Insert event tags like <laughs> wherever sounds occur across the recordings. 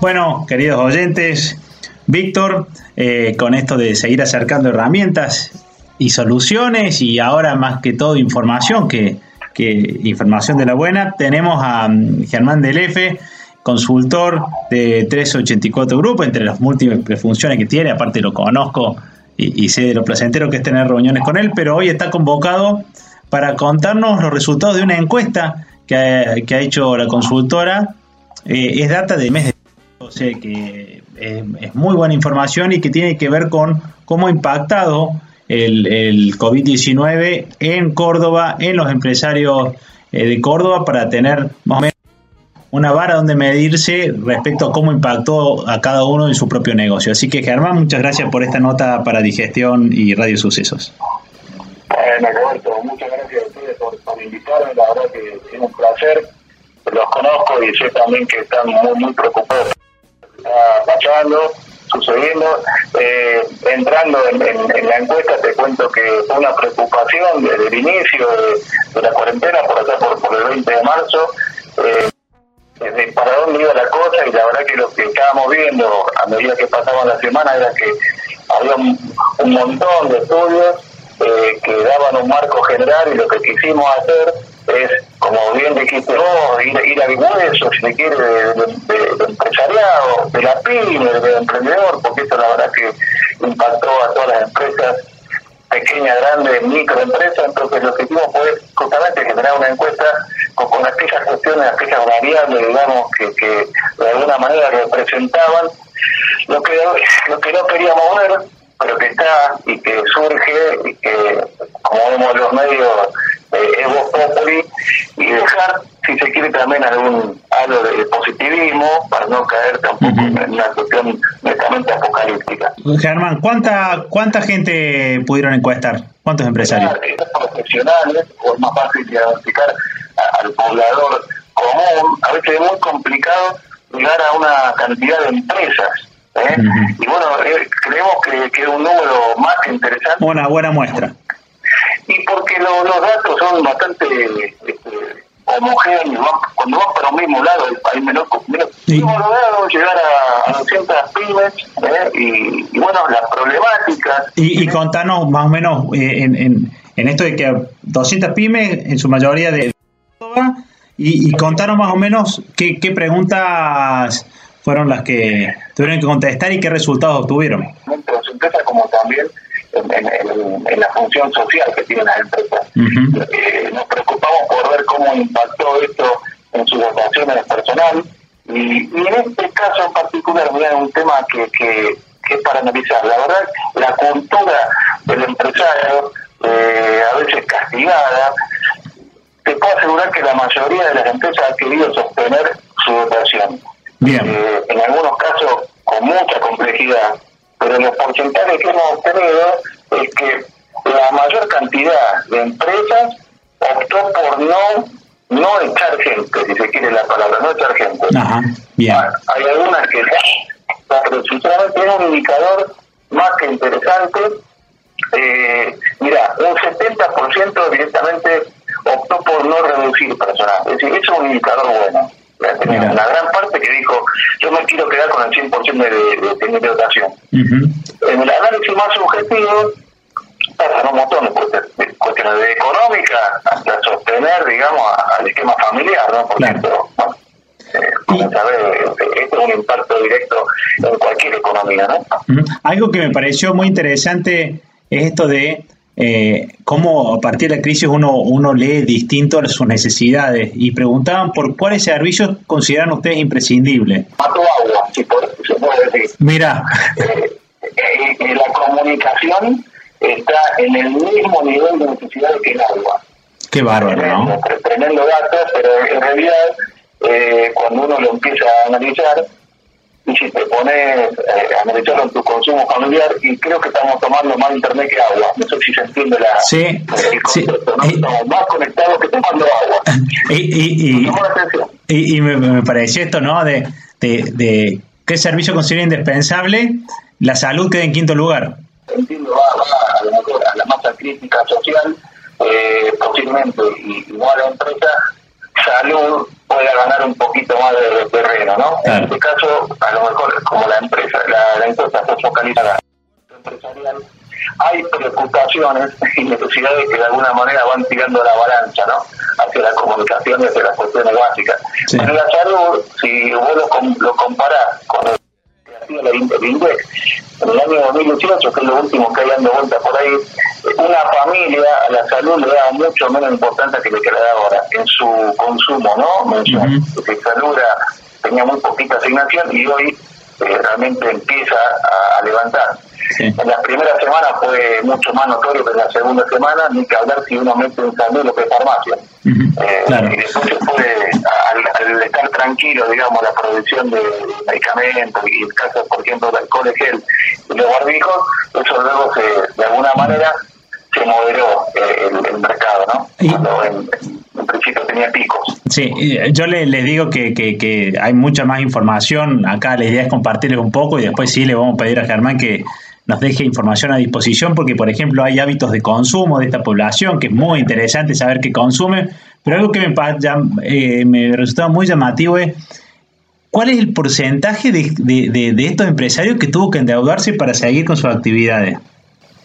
Bueno, queridos oyentes, Víctor, eh, con esto de seguir acercando herramientas y soluciones y ahora más que todo información, que, información de la buena, tenemos a mm, Germán Delefe, consultor de 384 Grupo, entre las múltiples funciones que tiene, aparte lo conozco y, sé de lo placentero que es tener reuniones con él, pero hoy está convocado para contarnos los resultados de una encuesta que ha, hecho la consultora. Eh, es data de mes de... Sea que es muy buena información y que tiene que ver con cómo ha impactado el, el COVID-19 en Córdoba, en los empresarios eh, de Córdoba, para tener más o menos una vara donde medirse respecto a cómo impactó a cada uno en su propio negocio. Así que Germán, muchas gracias por esta nota para Digestión y Radio Sucesos. Bueno, Roberto, muchas gracias a ustedes por, invitarme, la verdad que es un placer, los conozco y sé también que están muy, muy preocupados pasando, sucediendo. Eh, entrando en, la encuesta, te cuento que fue una preocupación desde el inicio de, la cuarentena, por allá por, el 20 de marzo. Eh, de para dónde iba la cosa y la verdad que lo que estábamos viendo a medida que pasaban las semanas era que había un, montón de estudios eh, que daban un marco general y lo que quisimos hacer es, como bien dijiste vos, ir, ir al hueso, si se quiere, de, empresariado, de la pyme, del emprendedor, porque eso la verdad que impactó a todas las empresas pequeñas, grandes, microempresas, entonces lo que hicimos fue justamente generar una encuesta con, aquellas cuestiones, aquellas variables, digamos, que, que de alguna manera representaban lo que, lo que no queríamos ver, pero que está y que surge y que, como vemos los medios, eh, es voz populi, y dejar, si se quiere, también algún algo de positivismo para no caer tampoco en una cuestión netamente apocalíptica. Germán, ¿cuánta, ¿cuánta gente pudieron encuestar? ¿Cuántos empresarios? Profesionales, o es más fácil diagnosticar al poblador común, a veces es muy complicado llegar a una cantidad de empresas. ¿eh? Y bueno, eh, creemos que, que es un número más que interesante. Una buena muestra. Y porque los datos son bastante este, homogéneos, cuando van para un mismo lado, hay menos. menos Hemos logrado llegar a, 200 pymes ¿eh? y, bueno, las problemáticas. Y, y contanos más o menos en, en, en esto de que 200 pymes, en su mayoría de y, y contaron más o menos qué, qué preguntas fueron las que tuvieron que contestar y qué resultados obtuvieron. Las empresas como también la función social que tienen las empresas. Eh, nos preocupamos por ver cómo impactó esto en sus dotaciones personal y, en este caso en particular, mira, un tema que, que, es para analizar. La verdad, la cultura del empresario, eh, a veces castigada, te puedo asegurar que la mayoría de las empresas ha querido sostener su dotación. Bien. Eh, en algunos casos con mucha complejidad, pero los porcentajes que hemos obtenido es que la mayor cantidad de empresas optó por no no echar gente, si se quiere la palabra, no echar gente. Ajá, bien. Hay algunas que pero sinceramente es un indicador más que interesante. Eh, mira, un 70% directamente optó por no reducir personal. Es decir, eso es un indicador bueno. La gran parte que dijo, yo me quiero quedar con el 100% de, de, de, mi dotación. En el análisis más subjetivo, pasan un montón de cuestiones de económica hasta sostener, digamos, al esquema familiar, ¿no? Porque claro. bueno, eh, esto es un impacto directo en cualquier economía, ¿no? Algo que me pareció muy interesante es esto de eh, cómo a partir de la crisis uno, uno lee distinto sus necesidades y preguntaban por cuáles servicios consideran ustedes imprescindibles. Mato agua, si se puede decir. Mira. Eh, eh, la comunicación está en el mismo nivel de necesidad que el agua. Qué bárbaro, ¿no? Tremendo dato, pero en realidad eh, cuando uno lo empieza a analizar, y si te pones eh, a analizarlo en tu consumo familiar, y creo que estamos tomando más internet que agua. No sé si se entiende la, sí, el concepto, ¿no? Estamos más conectados que tomando agua. <laughs> y, y, y, me, pareció esto, ¿no? De, de, de qué servicio considera indispensable, la salud queda en quinto lugar. Entiendo, va, a, lo mejor a la masa crítica social, eh, posiblemente, y, no a la empresa, salud pueda ganar un poquito más de, terreno, ¿no? En este caso, a lo mejor como la empresa, la, la empresa se focaliza empresarial, hay preocupaciones y necesidades que de alguna manera van tirando la balanza, ¿no? Hacia la comunicación y hacia las cuestiones básicas. Pero la salud, si vos lo, lo comparás con el en el año 2018, que es lo último que hay dando vuelta por ahí, una familia a la salud le da mucho menos importancia que lo que le da ahora en su consumo, ¿no? Mensual. Porque salud tenía muy poquita asignación y hoy eh, realmente empieza a, levantar. En las primeras semanas fue mucho más notorio que en la segunda semana, ni que hablar si uno mete en salud lo que es farmacia. Eh, y después se al, estar tranquilo, digamos, la producción de medicamentos y el caso, por ejemplo, del alcohol gel y los barbijos, eso luego se, de alguna manera se moderó eh, el, mercado, ¿no? Cuando en, principio tenía picos. Sí, yo les le digo que, que, que, hay mucha más información. Acá la idea es compartirles un poco y después sí le vamos a pedir a Germán que nos deje información a disposición porque, por ejemplo, hay hábitos de consumo de esta población que es muy interesante saber qué consume, pero algo que me, eh, me resultaba muy llamativo es cuál es el porcentaje de, de, de, estos empresarios que tuvo que endeudarse para seguir con sus actividades.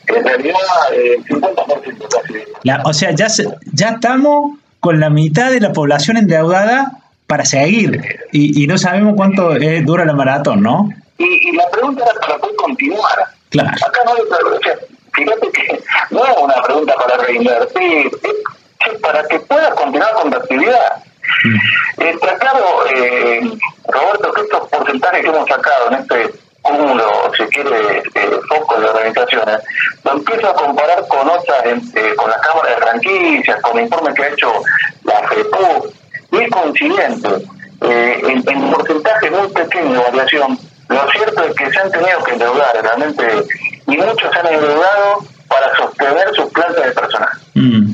En realidad, eh, 50% casi. o sea, ya, ya estamos con la mitad de la población endeudada para seguir y, y no sabemos cuánto dura la maratón, ¿no? Y, y la pregunta era para poder continuar. Acá no hay fíjate que <laughs> no es una pregunta para reinvertir, es para que puedas continuar con la actividad. Mm. Está claro, eh, Roberto, que estos porcentajes que hemos sacado en este cúmulo, si quiere, eh, foco de organizaciones, lo empiezo a comparar con otras, eh, con la Cámara de Franquicias, con el informe que ha hecho la FEPU, y es coincidente. Eh, en, en porcentaje muy pequeño de variación, lo cierto es que se han tenido que endeudar realmente, y muchos se han endeudado para sostener sus plantas de personal. Mm.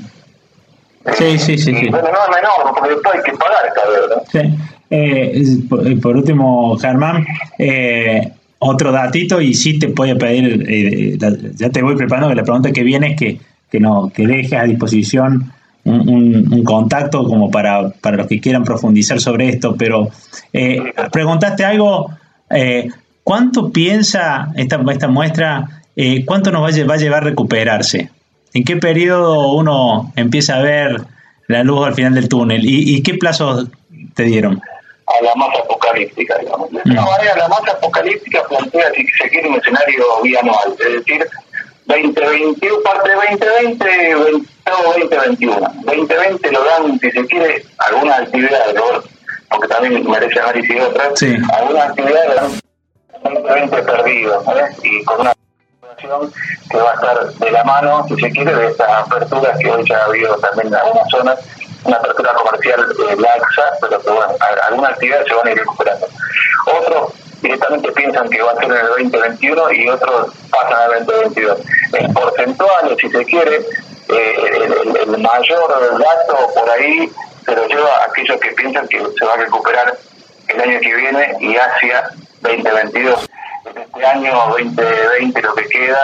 Sí, sí, sí. sí. Bueno, no menor, porque después hay que pagar esta deuda. Sí. Eh, por, último, Germán, eh, otro datito y sí te voy a pedir, eh, ya te voy preparando que la pregunta que viene es que, que, no, que dejes a disposición un, un, contacto como para, para los que quieran profundizar sobre esto, pero eh, preguntaste algo eh, ¿Cuánto piensa esta, esta muestra, eh, cuánto nos va a, llevar, a recuperarse? ¿En qué periodo uno empieza a ver la luz al final del túnel? ¿Y, qué plazos te dieron? A la más apocalíptica, digamos. De alguna mm. manera, la más apocalíptica plantea, si se quiere, un escenario bianual, es decir, 2021, parte de 2020, todo 2021. 2020 lo dan, si se quiere, algunas actividades, aunque también merece análisis otras, sí. algunas actividades completamente perdido, y con una que va a estar de la mano, si se quiere, de estas aperturas que hoy ya ha habido también en algunas zonas, una apertura comercial eh, laxa, pero que bueno, algunas actividades se van a ir recuperando. Otros directamente piensan que va a ser en el 2021 y otros pasan al 2022. En porcentuales, si se quiere, eh, el, el, mayor dato por ahí se lo lleva a aquellos que piensan que se va a recuperar el año que viene y hacia 2022. Este año 2020 lo que queda,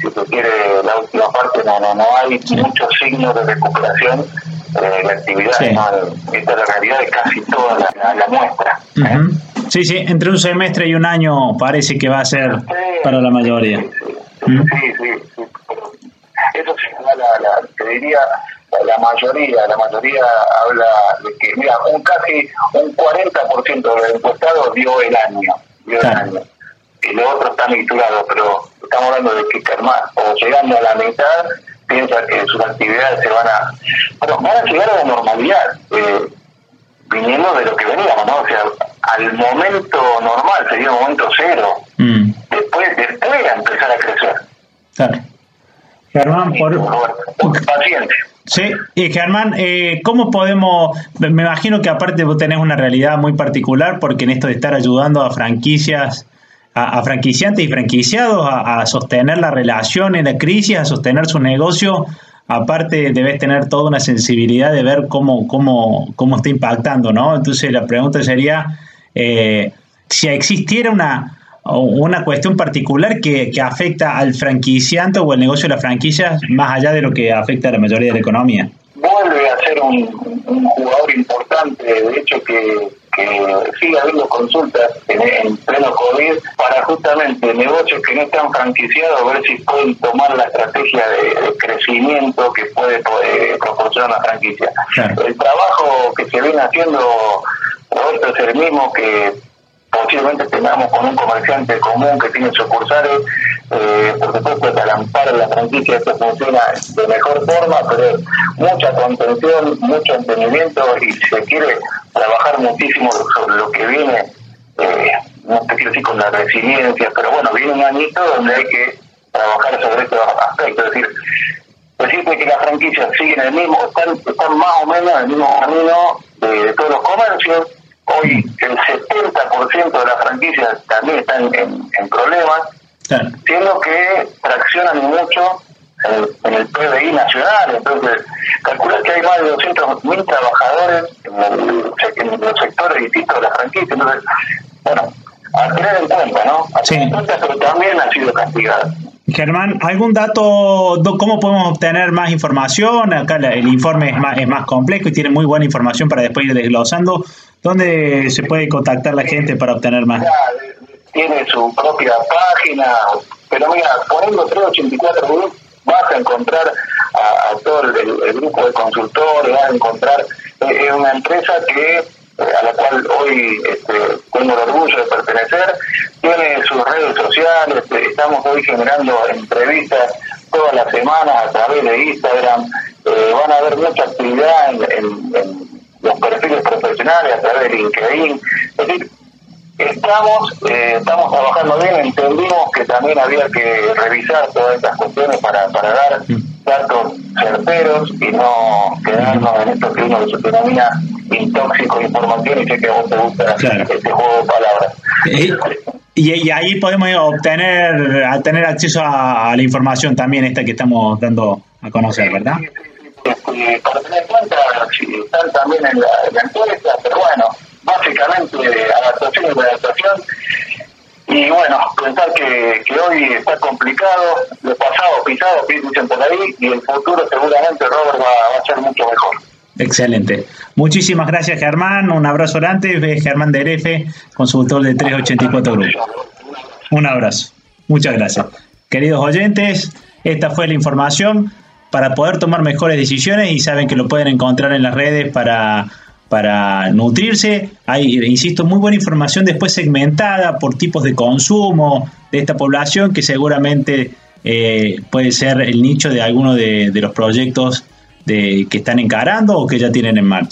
si se quiere la última parte, no no no hay muchos signos de recuperación eh, de actividad. Esta es la realidad de casi toda la, muestra. ¿eh? Sí, sí, entre un semestre y un año parece que va a ser para la mayoría. Sí, sí, sí. Eso sí, la, la, te diría, la mayoría, la mayoría habla de que, mira, un casi un 40% de los encuestados dio el año, dio el año. Y lo otro está mixturado, pero estamos hablando de que Kermán, o llegando a la mitad, piensa que sus actividades se van a, bueno, van a llegar a la normalidad, eh, viniendo de lo que veníamos, ¿no? O sea, al momento normal sería un momento cero. Mm. Después, después a empezar a crecer. Claro. Germán, por... Paciente. Sí, y Germán, eh, ¿cómo podemos, me imagino que aparte vos tenés una realidad muy particular porque en esto de estar ayudando a franquicias, a, franquiciantes y franquiciados a, sostener la relación en la crisis, a sostener su negocio, aparte debes tener toda una sensibilidad de ver cómo, cómo, cómo está impactando, ¿no? Entonces la pregunta sería, eh, si existiera una, una cuestión particular que, que, afecta al franquiciante o el negocio de las franquicias más allá de lo que afecta a la mayoría de la economía? Vuelve a ser un, un, jugador importante, de hecho que, que sigue habiendo consultas en, pleno COVID para justamente negocios que no están franquiciados, ver si pueden tomar la estrategia de, crecimiento que puede, proporcionar la franquicia. El trabajo que se viene haciendo, Roberto, es el mismo que posiblemente tengamos con un comerciante común que tiene sucursales, eh, por supuesto que al amparo de la franquicia esto funciona de mejor forma, pero mucha contención, mucho entendimiento y se quiere trabajar muchísimo sobre lo que viene, eh, no te quiero decir con la resiliencia, pero bueno, viene un añito donde hay que trabajar sobre estos aspectos, es decir, decirte que las franquicias siguen el mismo, están, están más o menos en el mismo camino de todos los comercios, Hoy el 70% de las franquicias también están en, problemas, siendo que traccionan mucho en, el PBI nacional. Entonces, calcula que hay más de 200.000 trabajadores en, los sectores distintos de las franquicias. Entonces, bueno, a tener en cuenta, ¿no? A tener en cuenta, pero también han sido castigadas. Germán, ¿algún dato? ¿Cómo podemos obtener más información? Acá el informe es más, es más complejo y tiene muy buena información para después ir desglosando. ¿Dónde se puede contactar la gente para obtener más? Tiene su propia página, pero mira, poniendo 384 vas a encontrar a, todo el, grupo de consultores, vas a encontrar eh, una empresa que a la cual hoy este, tengo el orgullo de pertenecer, tiene sus redes sociales, este, estamos hoy generando entrevistas todas las semanas a través de Instagram, eh, van a haber mucha actividad en los perfiles profesionales a través de LinkedIn. Es decir, estamos, eh, estamos trabajando bien, entendimos que también había que revisar todas estas cuestiones para, para dar datos certeros y no quedarnos en esto que uno se denomina intóxico de información y sé que a vos te gusta este juego de palabras. Y, ahí podemos obtener, a tener acceso a, la información también esta que estamos dando a conocer, ¿verdad? Este, para tener en cuenta si están también en la, encuesta, pero bueno, básicamente adaptación y adaptación. Y bueno, pensar que, que hoy está complicado, lo pasado pisado, dicen por ahí, y el futuro seguramente Robert va, a ser mucho mejor. Excelente. Muchísimas gracias, Germán. Un abrazo grande. Germán de consultor de 384 Grupo. Un abrazo. Muchas gracias. Queridos oyentes, esta fue la información para poder tomar mejores decisiones y saben que lo pueden encontrar en las redes para, para nutrirse. Hay, insisto, muy buena información después segmentada por tipos de consumo de esta población que seguramente eh, puede ser el nicho de alguno de, los proyectos de, que están encarando o que ya tienen en marcha.